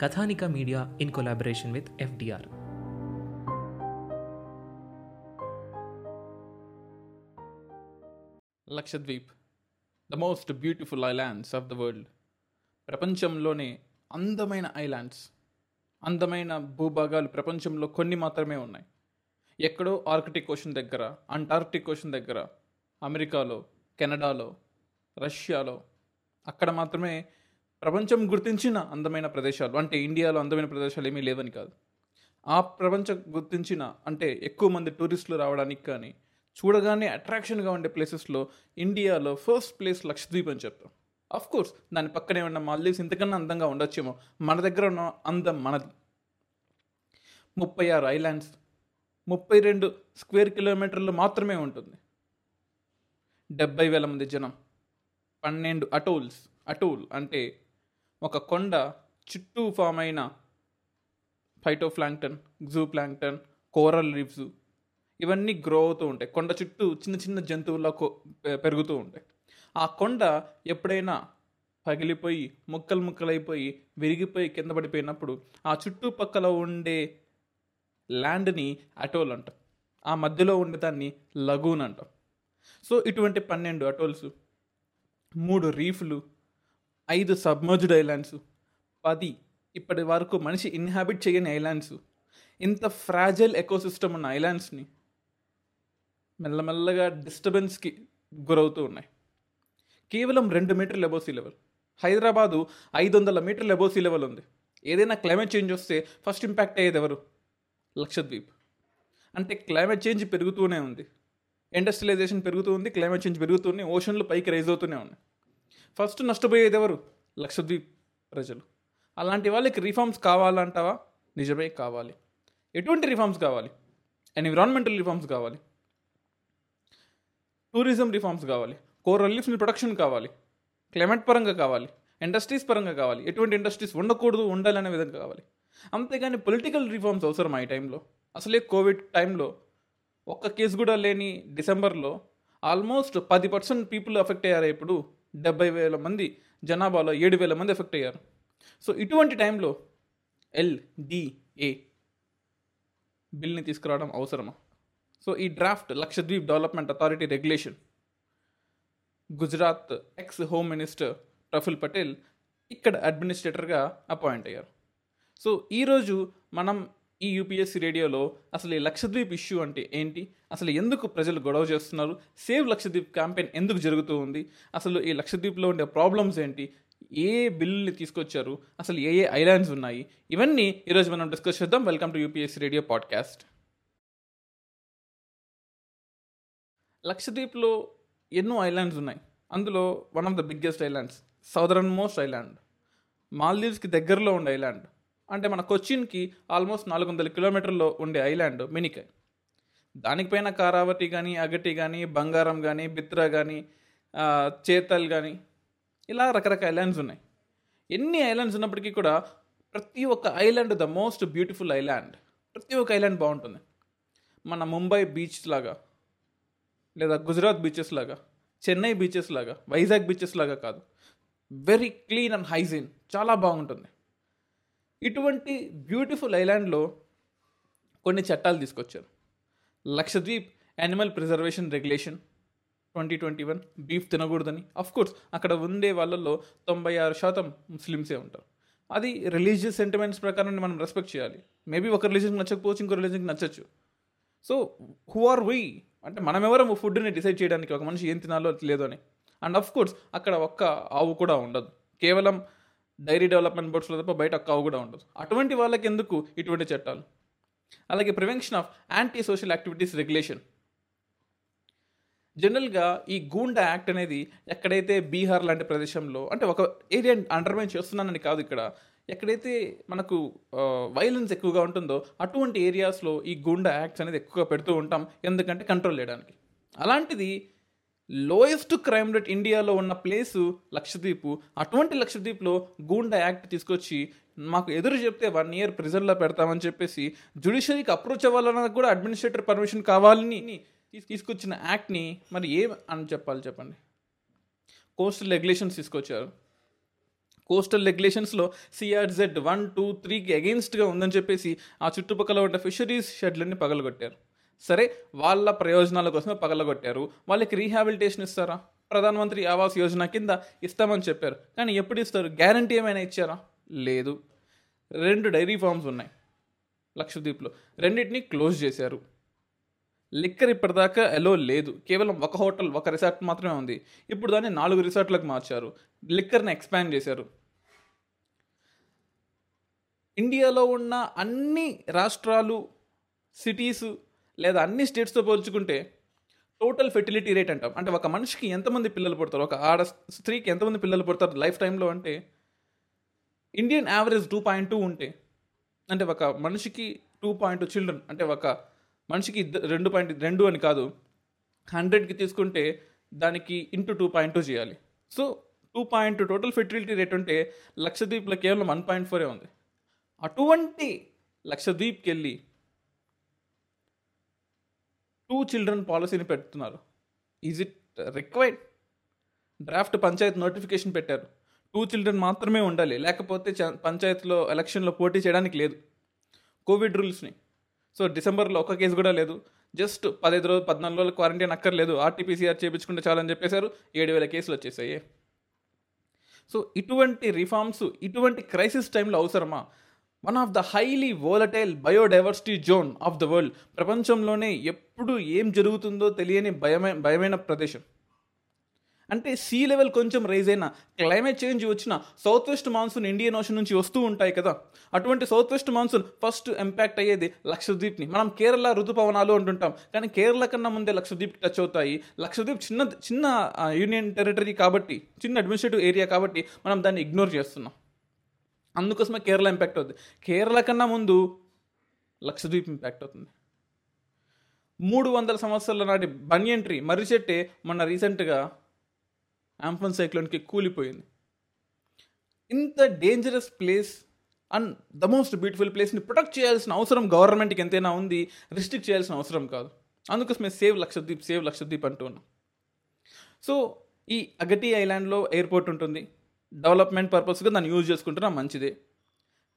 Kathanika media in collaboration with FDR. Lakshadweep the most beautiful islands of the world. ప్రపంచంలోనే అందమైన islands అందమైన భూభాగాలు ప్రపంచంలో కొన్ని మాత్రమే ఉన్నాయి. ఎక్కడో ఆర్కిటిక్ ఓషన్ దగ్గర అంటార్క్టిక్ ఓషన్ దగ్గర అమెరికాలో కెనడాలో రష్యాలో అక్కడ మాత్రమే ప్రపంచం గుర్తించిన అందమైన ప్రదేశాలు. అంటే ఇండియాలో అందమైన ప్రదేశాలు ఏమీ లేవని కాదు. ఆ ప్రపంచం గుర్తించిన అంటే ఎక్కువ మంది టూరిస్టులు రావడానికి కానీ చూడగానే అట్రాక్షన్గా ఉండే ప్లేసెస్లో ఇండియాలో ఫస్ట్ ప్లేస్ లక్షద్వీప్ అని చెప్తాం. అఫ్ కోర్స్ దాని పక్కనే ఉన్న మాల్దీవ్స్ ఇంతకన్నా అందంగా ఉండొచ్చేమో. మన దగ్గర ఉన్న అందం మనది. ముప్పై ఆరు ఐలాండ్స్ ముప్పై రెండు స్క్వేర్ కిలోమీటర్లు మాత్రమే ఉంటుంది. డెబ్బై వేల మంది జనం. పన్నెండు అటోల్స్ అటోల్ అంటే ఒక కొండ చుట్టూ ఫామ్ అయిన phytoplankton zooplankton coral reefs ఇవన్నీ గ్రో అవుతూ ఉంటాయి. కొండ చుట్టూ చిన్న చిన్న జంతువుల్లో కో- పెరుగుతూ ఉంటాయి. ఆ కొండ ఎప్పుడైనా పగిలిపోయి ముక్కలు ముక్కలైపోయి విరిగిపోయి కింద పడిపోయినప్పుడు ఆ చుట్టుపక్కల ఉండే ల్యాండ్ని అటోల్ అంటాం. ఆ మధ్యలో ఉండే దాన్ని లగూన్ అంటాం. సో ఇటువంటి పన్నెండు అటోల్స్ మూడు రీఫ్లు ఐదు సబ్మర్జ్డ్ ఐలాండ్స్ పది ఇప్పటి వరకు మనిషి ఇన్హాబిట్ చేయని ఐలాండ్స్ ఇంత ఫ్రాజైల్ ఎకోసిస్టమ్ ఉన్న ఐలాండ్స్ని మెల్లమెల్లగా డిస్టర్బెన్స్కి గురవుతూ ఉన్నాయి. కేవలం రెండు మీటర్ల ఎబో సీ లెవెల్ హైదరాబాదు ఐదు వందల మీటర్ల ఎబో సీ లెవెల్ ఉంది. ఏదైనా క్లైమేట్ చేంజ్ వస్తే ఫస్ట్ ఇంపాక్ట్ అయ్యేది ఎవరు? లక్షద్వీప్. అంటే క్లైమేట్ చేంజ్ పెరుగుతూనే ఉంది. ఇండస్ట్రియలైజేషన్ పెరుగుతూ ఉంది క్లైమేట్ చేంజ్ పెరుగుతూనే ఓషన్లు పైకి రైజ్ అవుతూనే ఉన్నాయి. ఫస్ట్ నష్టపోయేది ఎవరు? లక్షద్వీప్ ప్రజలు. అలాంటి వాళ్ళకి రిఫార్మ్స్ కావాలంటావా? నిజమే కావాలి. ఎటువంటి రిఫార్మ్స్ కావాలి? ఎన్విరాన్మెంటల్ రిఫార్మ్స్ కావాలి. టూరిజం రిఫార్మ్స్ కావాలి. కోర్ రిలీఫ్ ప్రొడక్షన్ కావాలి. క్లైమేట్ పరంగా కావాలి. ఇండస్ట్రీస్ పరంగా కావాలి. ఎటువంటి ఇండస్ట్రీస్ ఉండకూడదు ఉండాలనే విధంగా కావాలి. అంతేగాని పొలిటికల్ రిఫార్మ్స్ అవసరం ఈ టైంలో అసలే కోవిడ్ టైంలో ఒక్క కేసు కూడా లేని డిసెంబర్లో ఆల్మోస్ట్ పది పర్సెంట్ పీపుల్ ఎఫెక్ట్ అయ్యారు ఇప్పుడు. డెబ్బై వేల మంది జనాభాలో ఏడు వేల మంది ఎఫెక్ట్ అయ్యారు. సో ఇటువంటి టైంలో ఎల్డిఏ బిల్ని తీసుకురావడం అవసరమా? సో ఈ draft Lakshadweep development authority regulation. Gujarat ex home minister Praful Patel ఇక్కడ అడ్మినిస్ట్రేటర్గా అపాయింట్ అయ్యారు. సో ఈరోజు మనం ఈ యూపీఎస్సీ రేడియోలో అసలు ఈ లక్షద్వీప్ ఇష్యూ అంటే ఏంటి? అసలు ఎందుకు ప్రజలు గొడవ చేస్తున్నారు? సేవ్ లక్షద్వీప్ క్యాంపెయిన్ ఎందుకు జరుగుతూ ఉంది? అసలు ఈ లక్షద్వీప్లో ఉండే ప్రాబ్లమ్స్ ఏంటి? ఏ బిల్లుని తీసుకొచ్చారు? అసలు ఏ ఏ ఐలాండ్స్ ఉన్నాయి? ఇవన్నీ ఈరోజు మనం డిస్కస్ చేద్దాం. Welcome to UPSC radio podcast. లక్షద్వీప్లో ఎన్నో ఐలాండ్స్ ఉన్నాయి. అందులో one of the biggest islands southern most island మాల్దీవ్స్కి దగ్గరలో ఉండే ఐలాండ్ అంటే మన కొచ్చిన్కి ఆల్మోస్ట్ నాలుగు వందల కిలోమీటర్లో ఉండే ఐలాండ్ మినికాయ్ దానిపైన కారావతి కానీ అగటి కానీ బంగారం కానీ బిత్రా కానీ చేతల్ కానీ ఇలా రకరకాల ఐలాండ్స్ ఉన్నాయి. ఎన్ని ఐలాండ్స్ ఉన్నప్పటికీ కూడా ప్రతి ఒక్క island the most beautiful island. ప్రతి ఒక్క ఐలాండ్ బాగుంటుంది. మన ముంబై బీచ్ లాగా లేదా గుజరాత్ బీచెస్ లాగా చెన్నై బీచెస్ లాగా వైజాగ్ బీచెస్ లాగా కాదు. Very clean and hygiene. చాలా బాగుంటుంది. ఇటువంటి బ్యూటిఫుల్ ఐలాండ్లో కొన్ని చట్టాలు తీసుకొచ్చారు. Lakshadweep animal preservation regulation twenty twenty one beef తినకూడదని కోర్స్ అక్కడ ఉండే వాళ్ళల్లో తొంభై ఆరు శాతం ముస్లిమ్సే ఉంటారు. అది రిలీజియస్ సెంటిమెంట్స్ ప్రకారం మనం రెస్పెక్ట్ చేయాలి. మేబీ ఒక రిలీజన్కి నచ్చకపోవచ్చు ఇంకో రిలీజన్కి నచ్చచ్చు. సో హూ ఆర్ వీ అంటే మనం ఎవరో ఫుడ్ని డిసైడ్ చేయడానికి ఒక మనిషి ఏం తినాలో లేదో అని. అండ్ కోర్స్ అక్కడ ఒక్క ఆవు కూడా ఉండదు. కేవలం డైరీ డెవలప్మెంట్ బోర్డ్స్లో తప్ప బయట ఒక్క కూడా ఉండదు. అటువంటి వాళ్ళకి ఎందుకు ఇటువంటి చట్టాలు? అలాగే prevention of anti social activities regulation. జనరల్గా ఈ గూండా యాక్ట్ అనేది ఎక్కడైతే బీహార్ లాంటి ప్రదేశంలో అంటే ఒక ఏరియా అండర్మైన్ చేస్తున్నానని కాదు ఇక్కడ ఎక్కడైతే మనకు వైలెన్స్ ఎక్కువగా ఉంటుందో అటువంటి ఏరియాస్లో ఈ గూండా యాక్ట్స్ అనేది ఎక్కువగా పెడుతూ ఉంటాం ఎందుకంటే కంట్రోల్ చేయడానికి. అలాంటిది లోయెస్ట్ క్రైమ్ రేట్ ఇండియాలో ఉన్న ప్లేసు లక్షద్వీప్. అటువంటి లక్షద్వీప్లో గూండా యాక్ట్ తీసుకొచ్చి మాకు ఎదురు చెప్తే వన్ ఇయర్ ప్రిజన్లో పెడతామని చెప్పేసి జుడిషియరీకి అప్రోచ్ అవ్వాలన్నా కూడా అడ్మినిస్ట్రేటర్ పర్మిషన్ కావాలని తీసుకొచ్చిన యాక్ట్ని మరి ఏం అని చెప్పాలి చెప్పండి? కోస్టల్ రెగ్యులేషన్స్ తీసుకొచ్చారు. కోస్టల్ రెగ్యులేషన్స్లో సిఆర్జెడ్ వన్ టూ త్రీకి అగెన్స్ట్గా ఉందని చెప్పేసి ఆ చుట్టుపక్కల ఉన్న ఫిషరీస్ షెడ్లన్నీ పగలగొట్టారు. సరే వాళ్ళ ప్రయోజనాల కోసమే పగలగొట్టారు. వాళ్ళకి రీహాబిలిటేషన్ ఇస్తారా? ప్రధానమంత్రి ఆవాస్ యోజన కింద ఇస్తామని చెప్పారు. కానీ ఎప్పుడు ఇస్తారు? గ్యారంటీ ఏమైనా ఇచ్చారా? లేదు. రెండు డైరీ ఫార్మ్స్ ఉన్నాయి. లక్షద్వీప్లో. రెండింటిని క్లోజ్ చేశారు. లిక్కర్ ఇప్పటిదాకా ఎలో లేదు. కేవలం ఒక హోటల్ ఒక రిసార్ట్ మాత్రమే ఉంది. ఇప్పుడు దాన్ని నాలుగు రిసార్ట్లకు మార్చారు. లిక్కర్ని ఎక్స్పాండ్ చేశారు. ఇండియాలో ఉన్న అన్ని రాష్ట్రాలు సిటీస్ లేదా అన్ని స్టేట్స్తో పోల్చుకుంటే టోటల్ ఫెర్టిలిటీ రేట్ అంటాం. అంటే ఒక మనిషికి ఎంతమంది పిల్లలు పుడతారు? ఒక ఆడ స్త్రీకి ఎంతమంది పిల్లలు పుడతారు లైఫ్ టైంలో అంటే Indian average two point two ఉంటే అంటే ఒక మనిషికి టూ పాయింట్ చిల్డ్రన్ అంటే ఒక మనిషికి రెండు పాయింట్ రెండు అని కాదు హండ్రెడ్కి తీసుకుంటే దానికి ఇంటూ టూ పాయింట్ టూ చేయాలి. So two point two total fertility rate ఉంటే లక్షద్వీప్లో కేవలం వన్ పాయింట్ ఫోరే ఉంది. అటువంటి లక్షద్వీప్కి వెళ్ళి టూ చిల్డ్రన్ పాలసీని పెడుతున్నారు. Is it required draft panchayat notification పెట్టారు. టూ చిల్డ్రన్ మాత్రమే ఉండాలి. లేకపోతే చ- పంచాయత్లో ఎలక్షన్లో పోటీ చేయడానికి లేదు. కోవిడ్ రూల్స్ని. సో డిసెంబర్లో ఒక్క కేసు కూడా లేదు. జస్ట్ పదహైదు రోజులు పద్నాలుగు రోజులు క్వారంటైన్ అక్కర్లేదు. ఆర్టీపీసీఆర్ చేయించుకుంటే చాలని చెప్పేశారు. ఏడు వేల కేసులు వచ్చేసాయి. సో ఇటువంటి రిఫార్మ్స్ ఇటువంటి క్రైసిస్ టైంలో అవసరమా? One of the highly volatile biodiversity zone of the world. ప్రపంచంలోనే ఎప్పుడు ఏం జరుగుతుందో తెలియని భయమే భయమైన ప్రదేశం. అంటే సీ లెవెల్ కొంచెం రైజ్ అయినా క్లైమేట్ చేంజ్ వచ్చిన south west monsoon Indian ocean నుంచి వస్తూ ఉంటాయి కదా. అటువంటి south west monsoon first impact అయ్యేది లక్షద్వీప్ని. మనం కేరళ ఋతుపవనాలు అంటుంటాం కానీ కేరళ కన్నా ముందే లక్షద్వీప్ టచ్ అవుతాయి. లక్షద్వీప్ చిన్న చిన్న యూనియన్ టెరిటరీ కాబట్టి చిన్న అడ్మినిస్ట్రేటివ్ ఏరియా కాబట్టి మనం దాన్ని ఇగ్నోర్ చేస్తున్నాం. అందుకోసమే కేరళ ఇంపాక్ట్ అవుతుంది కేరళ కన్నా ముందు లక్షద్వీప్ ఇంపాక్ట్ అవుతుంది. మూడు వందల సంవత్సరాల నాటి బనియన్ ట్రీ మర్రి చెట్టే మొన్న రీసెంట్గా ఆంఫన్ సైక్లోన్కి కూలిపోయింది. ఇంత dangerous place and the most beautiful ప్లేస్ని ప్రొటెక్ట్ చేయాల్సిన అవసరం గవర్నమెంట్కి ఎంతైనా ఉంది రిస్ట్రిక్ట్ చేయాల్సిన అవసరం కాదు. అందుకోసమే సేవ్ లక్షద్వీప్ సేవ్ లక్షద్వీప్ అంటూ ఉన్నాం. సో ఈ అగటి ఐలాండ్లో ఎయిర్పోర్ట్ ఉంటుంది. డెవలప్మెంట్ పర్పస్గా దాన్ని యూజ్ చేసుకుంటున్నా మంచిదే.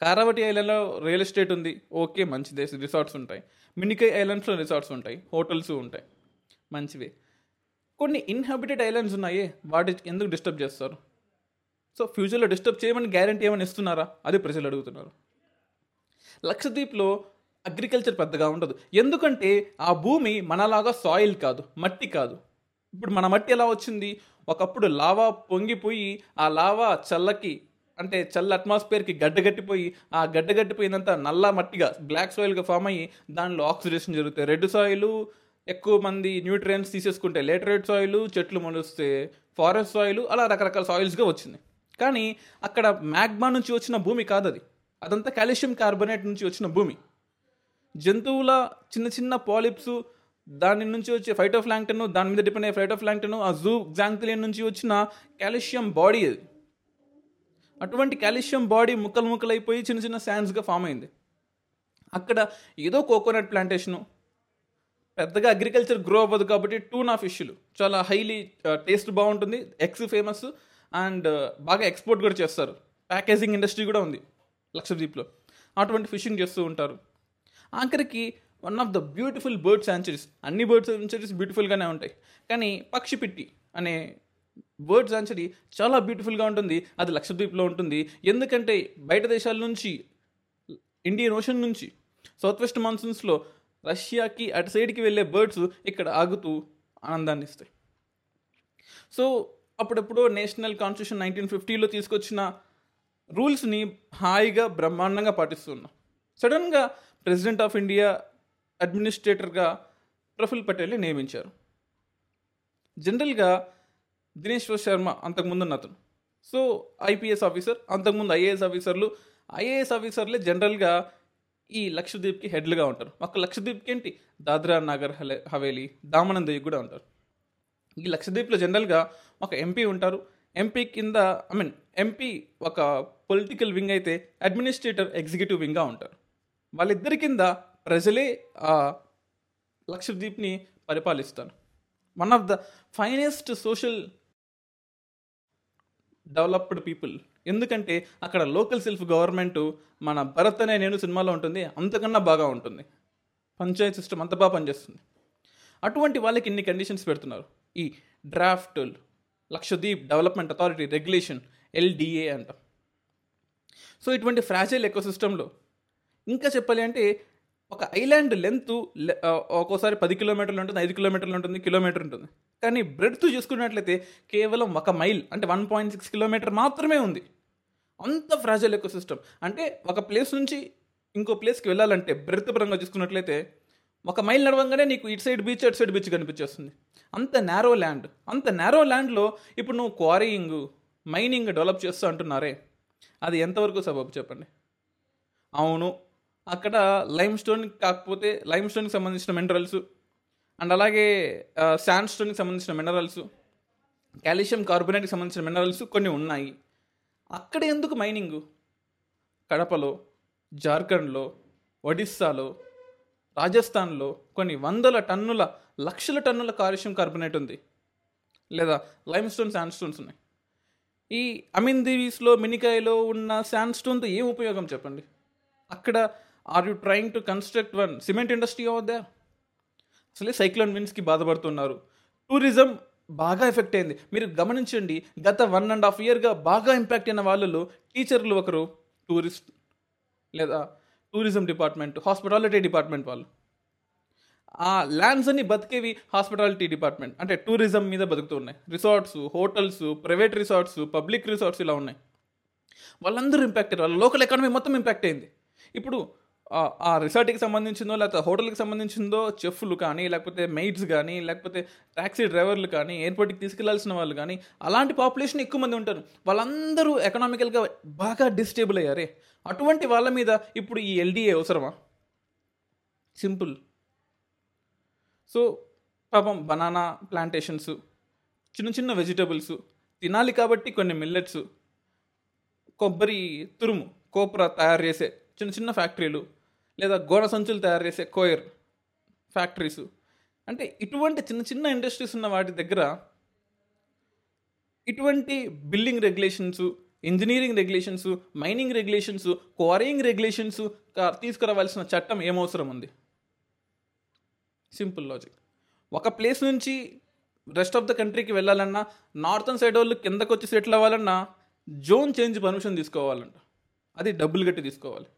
కారావటి ఐలాండ్లో రియల్ ఎస్టేట్ ఉంది. ఓకే మంచిదే. రిసార్ట్స్ ఉంటాయి. మినికై ఐలాండ్స్లో రిసార్ట్స్ ఉంటాయి. హోటల్స్ ఉంటాయి. మంచివే. కొన్ని ఇన్హాబిటెడ్ ఐలాండ్స్ ఉన్నాయి. వాటి ఎందుకు డిస్టర్బ్ చేస్తారు? సో ఫ్యూచర్లో డిస్టర్బ్ చేయమని గ్యారంటీ ఏమైనా ఇస్తున్నారా? అది ప్రజలు అడుగుతున్నారు. లక్షద్వీప్లో అగ్రికల్చర్ పెద్దగా ఉండదు. ఎందుకంటే ఆ భూమి మనలాగా సాయిల్ కాదు మట్టి కాదు. ఇప్పుడు మన మట్టి ఎలా వచ్చింది? ఒకప్పుడు లావా పొంగిపోయి ఆ లావా చల్లకి అంటే చల్ల అట్మాస్ఫియర్కి గడ్డగట్టిపోయి ఆ గడ్డగట్టిపోయినంత నల్ల మట్టిగా బ్లాక్ సాయిల్గా ఫామ్ అయ్యి దానిలో ఆక్సిడేషన్ జరుగుతాయి. రెడ్ సాయిలు ఎక్కువ మంది న్యూట్రియన్స్ తీసేసుకుంటే లేటరేట్ సాయిలు చెట్లు మొలుస్తే ఫారెస్ట్ సాయిలు అలా రకరకాల సాయిల్స్గా వచ్చింది. కానీ అక్కడ మ్యాగ్మా నుంచి వచ్చిన భూమి కాదు అది. అదంతా కాల్షియం కార్బోనేట్ నుంచి వచ్చిన భూమి. జంతువుల చిన్న చిన్న పాలిప్స్ దాని నుంచి వచ్చే ఫైటోఫ్లాంక్టన్ దాని మీద డిపెండ్ అయ్యే ఫైటోఫ్లాంక్టన్ ఆ జూ జాంక్తిలియన్ నుంచి వచ్చిన కాల్షియం బాడీ అది. అటువంటి కాల్షియం బాడీ ముక్కలు ముక్కలైపోయి చిన్న చిన్న శాండ్స్గా ఫామ్ అయింది. అక్కడ ఏదో కోకోనట్ ప్లాంటేషను పెద్దగా అగ్రికల్చర్ గ్రో అవ్వదు కాబట్టి టూనా ఫిష్లు చాలా హైలీ టేస్ట్ బాగుంటుంది ఎగ్స్ ఫేమస్ అండ్ బాగా ఎక్స్పోర్ట్ కూడా చేస్తారు. ప్యాకేజింగ్ ఇండస్ట్రీ కూడా ఉంది లక్షద్వీప్లో. అటువంటి ఫిషింగ్ చేస్తూ ఉంటారు. ఆఖరికి one of the beautiful bird sanctuaries అన్ని బర్డ్ శాంచురీస్ బ్యూటిఫుల్గానే ఉంటాయి. కానీ పక్షి పిట్టి అనే బర్డ్ సాంచురీ చాలా బ్యూటిఫుల్గా ఉంటుంది. అది లక్షద్వీప్లో ఉంటుంది. ఎందుకంటే బయట దేశాల నుంచి ఇండియన్ ఓషన్ నుంచి సౌత్ వెస్ట్ మాన్సూన్స్లో రష్యాకి అటు సైడ్కి వెళ్ళే బర్డ్స్ ఇక్కడ ఆగుతూ ఆనందాన్ని ఇస్తాయి. సో అప్పుడప్పుడు నేషనల్ కాన్స్టిట్యూషన్ నైన్టీన్ ఫిఫ్టీలో తీసుకొచ్చిన రూల్స్ని హాయిగా బ్రహ్మాండంగా పాటిస్తున్నాం సడన్గా ప్రెసిడెంట్ ఆఫ్ ఇండియా అడ్మినిస్ట్రేటర్గా ప్రఫుల్ పటేల్ని నియమించారు. జనరల్గా దినేశ్వర్ శర్మ అంతకుముందు ఉన్న అతను. సో ఐపీఎస్ ఆఫీసర్ అంతకుముందు ఐఏఎస్ ఆఫీసర్లు ఐఏఎస్ ఆఫీసర్లే జనరల్గా ఈ లక్షద్వీప్కి హెడ్లుగా ఉంటారు. ఒక లక్షద్వీప్కి ఏంటి? దాద్రా నగర్ హలే హవేలీ దామనం దేవి కూడా ఉంటారు. ఈ లక్షద్వీప్లో జనరల్గా ఒక ఎంపీ ఉంటారు. ఎంపీ కింద ఐ మీన్ ఎంపీ ఒక పొలిటికల్ వింగ్ అయితే అడ్మినిస్ట్రేటర్ ఎగ్జిక్యూటివ్ వింగ్గా ఉంటారు. వాళ్ళిద్దరి కింద ప్రజలే ఆ లక్షద్వీప్ని పరిపాలిస్తారు. One of the finest social developed people ఎందుకంటే అక్కడ లోకల్ సెల్ఫ్ గవర్నమెంట్ మన భరత్ అనే నేను సినిమాలో ఉంటుంది అంతకన్నా బాగా ఉంటుంది. పంచాయత్ సిస్టమ్ అంత బాగా పనిచేస్తుంది. అటువంటి వాళ్ళకి ఇన్ని కండిషన్స్ పెడుతున్నారు. ఈ draft Lakshadweep development authority regulation LDA అంట. సో ఇటువంటి ఫ్రాజైల్ ఎకోసిస్టంలో ఇంకా చెప్పాలి అంటే ఒక ఐలాండ్ లెంత్ ఒక్కోసారి పది కిలోమీటర్లు ఉంటుంది ఐదు కిలోమీటర్లు ఉంటుంది కిలోమీటర్ ఉంటుంది. కానీ బ్రెడ్త్ చూసుకున్నట్లయితే కేవలం ఒక మైల్ అంటే వన్ పాయింట్ సిక్స్ కిలోమీటర్ మాత్రమే ఉంది. అంత ఫ్రాజైల్ ఎకో సిస్టమ్ అంటే ఒక ప్లేస్ నుంచి ఇంకో ప్లేస్కి వెళ్ళాలంటే బ్రెడ్త్ పరంగా చూసుకున్నట్లయితే ఒక మైల్ నడవంగానే నీకు ఇటు సైడ్ బీచ్ అటు సైడ్ బీచ్ కనిపించేస్తుంది. అంత నేరో ల్యాండ్ అంత నేరో ల్యాండ్లో ఇప్పుడు నువ్వు క్వారీయింగ్ మైనింగ్ డెవలప్ చేస్తూ అంటున్నారే. అది ఎంతవరకు సబబు చెప్పండి? అవును అక్కడ లైమ్ స్టోన్ కాకపోతే లైమ్ స్టోన్కి సంబంధించిన మినరల్స్ అండ్ అలాగే శాండ్ స్టోన్కి సంబంధించిన మినరల్స్ కాల్షియం కార్బోనేట్కి సంబంధించిన మినరల్స్ కొన్ని ఉన్నాయి. అక్కడ ఎందుకు మైనింగ్? కడపలో జార్ఖండ్లో ఒడిస్సాలో రాజస్థాన్లో కొన్ని వందల టన్నుల లక్షల టన్నుల కాల్షియం కార్బోనేట్ ఉంది. లేదా లైమ్ స్టోన్ శాండ్ స్టోన్స్ ఉన్నాయి. ఈ అమిన్ దీవీస్లో మినికాయలో ఉన్న శాండ్ స్టోన్తో ఏం ఉపయోగం చెప్పండి? అక్కడ are you trying to construct one cement industry over there అసలే సైక్లోన్ విన్స్కి బాధపడుతున్నారు. టూరిజం బాగా ఎఫెక్ట్ అయింది. మీరు గమనించండి గత వన్ అండ్ హాఫ్ ఇయర్గా బాగా ఇంపాక్ట్ అయిన వాళ్ళలో టీచర్లు ఒకరు టూరిస్ట్ లేదా టూరిజం డిపార్ట్మెంట్ హాస్పిటాలిటీ డిపార్ట్మెంట్ వాళ్ళు. ఆ ల్యాండ్స్ అన్ని బతికేవి హాస్పిటాలిటీ డిపార్ట్మెంట్ అంటే టూరిజం మీద బతుకుతూ ఉన్నాయి. Resorts hotels private resorts public resorts ఇలా ఉన్నాయి. వాళ్ళందరూ ఇంపాక్ట్ అయ్యారు వాళ్ళ లోకల్ ఎకానమీ మొత్తం ఇంపాక్ట్ అయింది. ఇప్పుడు ఆ రిసార్ట్కి సంబంధించిందో లేకపోతే హోటల్కి సంబంధించిందో చెఫ్లు కానీ లేకపోతే మెయిడ్స్ కానీ లేకపోతే ట్యాక్సీ డ్రైవర్లు కానీ ఎయిర్పోర్ట్కి తీసుకెళ్ళాల్సిన వాళ్ళు కానీ అలాంటి పాపులేషన్ ఎక్కువ మంది ఉంటారు. వాళ్ళందరూ ఎకనామికల్గా బాగా డిస్టేబుల్ అయ్యారే. అటువంటి వాళ్ళ మీద ఇప్పుడు ఈ ఎల్డీఏ అవసరమా? సింపుల్ సో పాపం బనానా ప్లాంటేషన్స్ చిన్న చిన్న వెజిటబుల్స్ తినాలి కాబట్టి కొన్ని మిల్లెట్స్ కొబ్బరి తురుము కోప్రా తయారు చేసే చిన్న చిన్న ఫ్యాక్టరీలు లేదా గోడ సంచులు తయారు చేసే కోయర్ ఫ్యాక్టరీస్. అంటే ఇటువంటి చిన్న చిన్న ఇండస్ట్రీస్ ఉన్న వాటి దగ్గర ఇటువంటి building regulations engineering regulations mining regulations quarrying regulations తీసుకురావాల్సిన చట్టం ఏమవసరం ఉంది? Simple logic. ఒక ప్లేస్ నుంచి రెస్ట్ ఆఫ్ ద కంట్రీకి వెళ్ళాలన్నా నార్థన్ సైడ్ వాళ్ళు కిందకు వచ్చి సెటిల్ అవ్వాలన్నా జోన్ చేంజ్ పర్మిషన్ తీసుకోవాలంట. అది డబ్బులు కట్టి తీసుకోవాలి.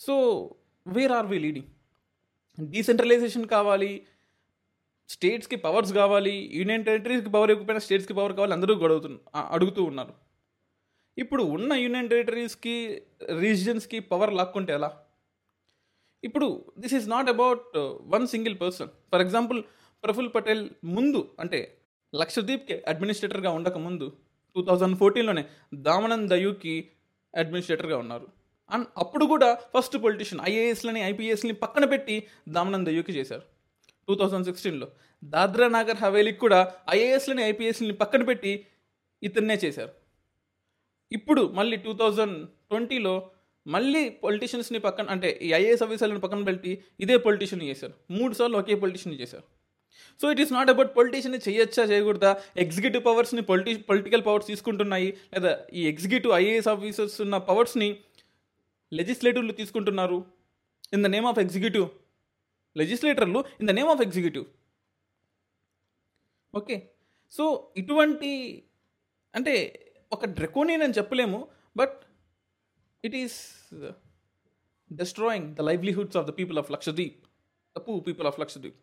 So where are we leading decentralization కావాలి స్టేట్స్కి పవర్స్ కావాలి యూనియన్ టెరిటరీస్కి పవర్ ఇవ్వకపోయినా స్టేట్స్కి పవర్ కావాలి అందరూ గడుగుతు అడుగుతూ ఉన్నారు. ఇప్పుడు ఉన్న యూనియన్ టెరిటరీస్కి రీజియన్స్కి పవర్ లాక్కుంటే ఎలా? ఇప్పుడు this is not about one single person for example Praful Patel ముందు అంటే లక్షద్వీప్కి అడ్మినిస్ట్రేటర్గా ఉండక ముందు టూ థౌజండ్ ఫోర్టీన్లోనే దామనంద్ దయూకి అడ్మినిస్ట్రేటర్గా ఉన్నారు. అండ్ అప్పుడు కూడా ఫస్ట్ పొలిటీషియన్ ఐఏఎస్లని ఐపీఎస్ని పక్కన పెట్టి దామనంద యూకి చేశారు. టూ థౌజండ్ సిక్స్టీన్లో దాద్రా నాగర్ హవేలీకి కూడా ఐఏఎస్లని ఐపీఎస్ని పక్కన పెట్టి ఇతన్నే చేశారు. ఇప్పుడు మళ్ళీ టూ థౌజండ్ ట్వంటీలో మళ్ళీ పొలిటీషియన్స్ని పక్కన అంటే ఈ ఐఏఎస్ ఆఫీసర్లను పక్కన పెట్టి ఇదే పొలిటీషియన్ చేశారు. మూడు సార్లు ఒకే పొలిటీషియన్ చేశారు. So it is not about politician చేయొచ్చా చేయకూడదా? ఎగ్జిక్యూటివ్ పవర్స్ని పొలిటి పొలిటికల్ పవర్స్ తీసుకుంటున్నాయి. లేదా ఈ ఎగ్జిక్యూటివ్ ఐఏఎస్ ఆఫీసర్స్ ఉన్న పవర్స్ని లెజిస్లేటివ్లు తీసుకుంటున్నారు. In the name of executive లెజిస్లేటర్లు in the name of executive okay so ఇటువంటి అంటే ఒక డ్రెకోనియన్ అని చెప్పలేము but it is destroying the livelihoods of the people of Lakshadweep the పూ పీపుల్ ఆఫ్ లక్షద్వీప్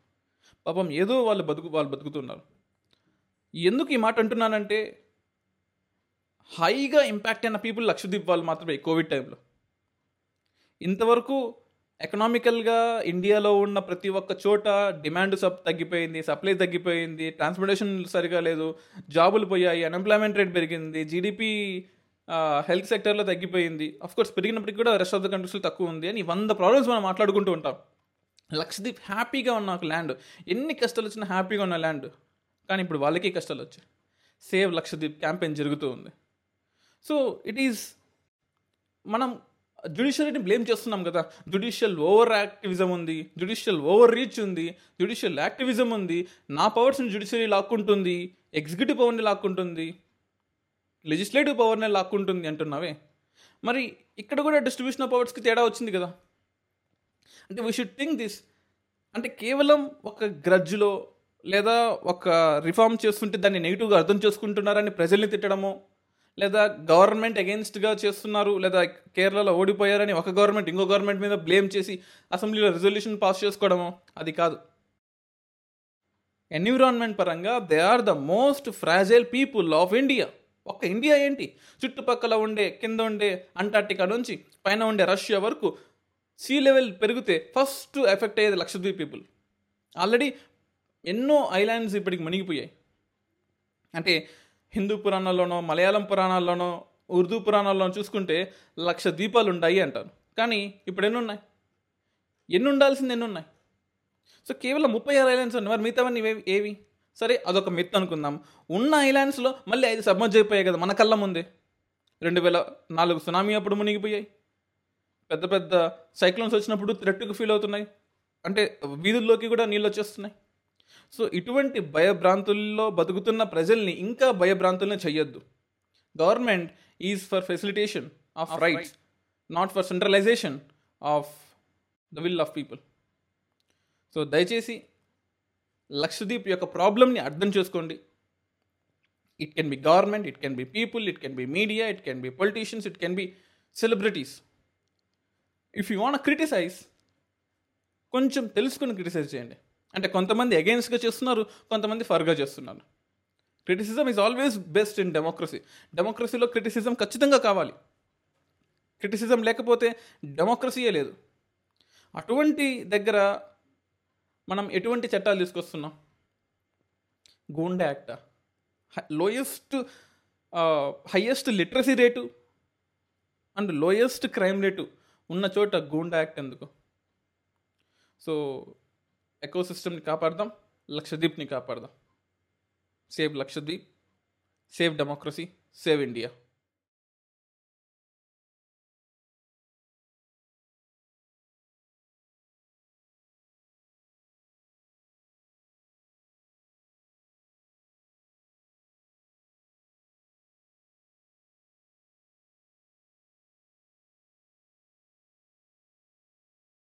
పాపం ఏదో వాళ్ళు బతుకు వాళ్ళు బతుకుతున్నారు. ఎందుకు ఈ మాట అంటున్నానంటే హైగా ఇంపాక్ట్ అయిన పీపుల్ లక్షద్వీప్ వాళ్ళు మాత్రమే కోవిడ్ టైంలో ఇంతవరకు ఎకనామికల్గా ఇండియాలో ఉన్న ప్రతి ఒక్క చోట డిమాండ్ సబ్ తగ్గిపోయింది సప్లై తగ్గిపోయింది ట్రాన్స్పోర్టేషన్ సరిగా లేదు జాబులు పోయాయి అన్ఎంప్లాయ్మెంట్ రేట్ పెరిగింది జీడిపి హెల్త్ సెక్టర్లో తగ్గిపోయింది. కోర్స్ పెరిగినప్పటికీ కూడా రెస్ట్ ఆఫ్ ద కంట్రీస్లో తక్కువ ఉంది అని వంద ప్రాబ్లమ్స్ మనం మాట్లాడుకుంటూ ఉంటాం. లక్షద్వీప్ హ్యాపీగా ఉన్న ఒక ల్యాండ్ ఎన్ని కష్టాలు వచ్చినా హ్యాపీగా ఉన్న ల్యాండ్ కానీ ఇప్పుడు వాళ్ళకి కష్టాలు వచ్చాయి. సేవ్ లక్షద్వీప్ క్యాంపెయిన్ జరుగుతూ ఉంది. సో ఇట్ ఈస్ మనం జ్యుడిషియరీని బ్లేమ్ చేస్తున్నాం కదా. జుడిషియల్ ఓవర్ యాక్టివిజం ఉంది. జుడిషియల్ ఓవర్ రీచ్ ఉంది. జుడిషియల్ యాక్టివిజం ఉంది. నా పవర్స్ని జ్యుడిషియరీ లాక్కుంటుంది. ఎగ్జిక్యూటివ్ పవర్ని లాక్కుంటుంది. లెజిస్లేటివ్ పవర్ని లాక్కుంటుంది అంటున్నావే. మరి ఇక్కడ కూడా డిస్ట్రిబ్యూషన్ ఆఫ్ పవర్స్కి తేడా వచ్చింది కదా. అంటే వీ షుడ్ థింక్ దిస్ అంటే కేవలం ఒక గ్రడ్జ్లో లేదా ఒక రిఫార్మ్ చేస్తుంటే దాన్ని నెగిటివ్గా అర్థం చేసుకుంటున్నారని ప్రజల్ని తిట్టడమో లేదా గవర్నమెంట్ అగెన్స్ట్గా చేస్తున్నారు లేదా కేరళలో ఓడిపోయారని ఒక గవర్నమెంట్ ఇంకో గవర్నమెంట్ మీద బ్లేమ్ చేసి అసెంబ్లీలో రిజల్యూషన్ పాస్ చేసుకోవడమో అది కాదు. ఎన్విరాన్మెంట్ పరంగా they are the most fragile people of India. ఒక్క ఇండియా ఏంటి? చుట్టుపక్కల ఉండే కింద ఉండే అంటార్టికా నుంచి పైన ఉండే రష్యా వరకు సీ లెవెల్ పెరిగితే ఫస్ట్ ఎఫెక్ట్ అయ్యేది లక్షద్వీప్ పీపుల్. ఆల్రెడీ ఎన్నో ఐలాండ్స్ ఇప్పటికి మునిగిపోయాయి. అంటే హిందూ పురాణాల్లోనో మలయాళం పురాణాల్లోనో ఉర్దూ పురాణాల్లోనో చూసుకుంటే లక్ష దీపాలు ఉన్నాయి అంటారు. కానీ ఇప్పుడు ఎన్నున్నాయి? ఎన్ని ఉండాల్సింది ఎన్ని ఉన్నాయి సో కేవలం ముప్పై ఆరు ఐలాండ్స్ ఉన్నాయి. మరి మిగతావన్నీ ఏవి ఏవి? సరే అదొక మిత్ అనుకుందాం. ఉన్న ఐలాండ్స్లో మళ్ళీ ఐదు సబ్మర్జ్ అయిపోయాయి కదా మన కళ్ళ ముందే. రెండు వేల నాలుగు సునామీ అప్పుడు మునిగిపోయాయి. పెద్ద పెద్ద సైక్లోన్స్ వచ్చినప్పుడు థ్రెట్కు ఫీల్ అవుతున్నాయి. అంటే వీధుల్లోకి కూడా నీళ్ళు వచ్చేస్తున్నాయి. సో ఇటువంటి భయభ్రాంతుల్లో బతుకుతున్న ప్రజల్ని ఇంకా భయభ్రాంతుల్ని చెయ్యొద్దు. Government is for facilitation of rights not for centralization of the will of people so దయచేసి లక్షద్వీప్ యొక్క ప్రాబ్లమ్ని అర్థం చేసుకోండి. It can be government it can be people it can be media it can be politicians it can be celebrities if you want criticize కొంచెం తెలుసుకుని criticise చేయండి. అంటే కొంతమంది అగెయిన్స్ట్గా చేస్తున్నారు కొంతమంది ఫర్గా చేస్తున్నారు. Criticism is always best in democracy డెమోక్రసీలో క్రిటిసిజం ఖచ్చితంగా కావాలి. క్రిటిసిజం లేకపోతే డెమోక్రసీయే లేదు. అటువంటి దగ్గర మనం ఎటువంటి చట్టాలు తీసుకొస్తున్నాం? Goonda యాక్టా lowest highest literacy rate and lowest crime rate ఉన్న చోట గూండా యాక్ట్ ఎందుకు? సో ఎకో సిస్టమ్ని కాపాడదాం లక్షద్వీప్ని కాపాడదాం. Save Lakshadweep save democracy save India.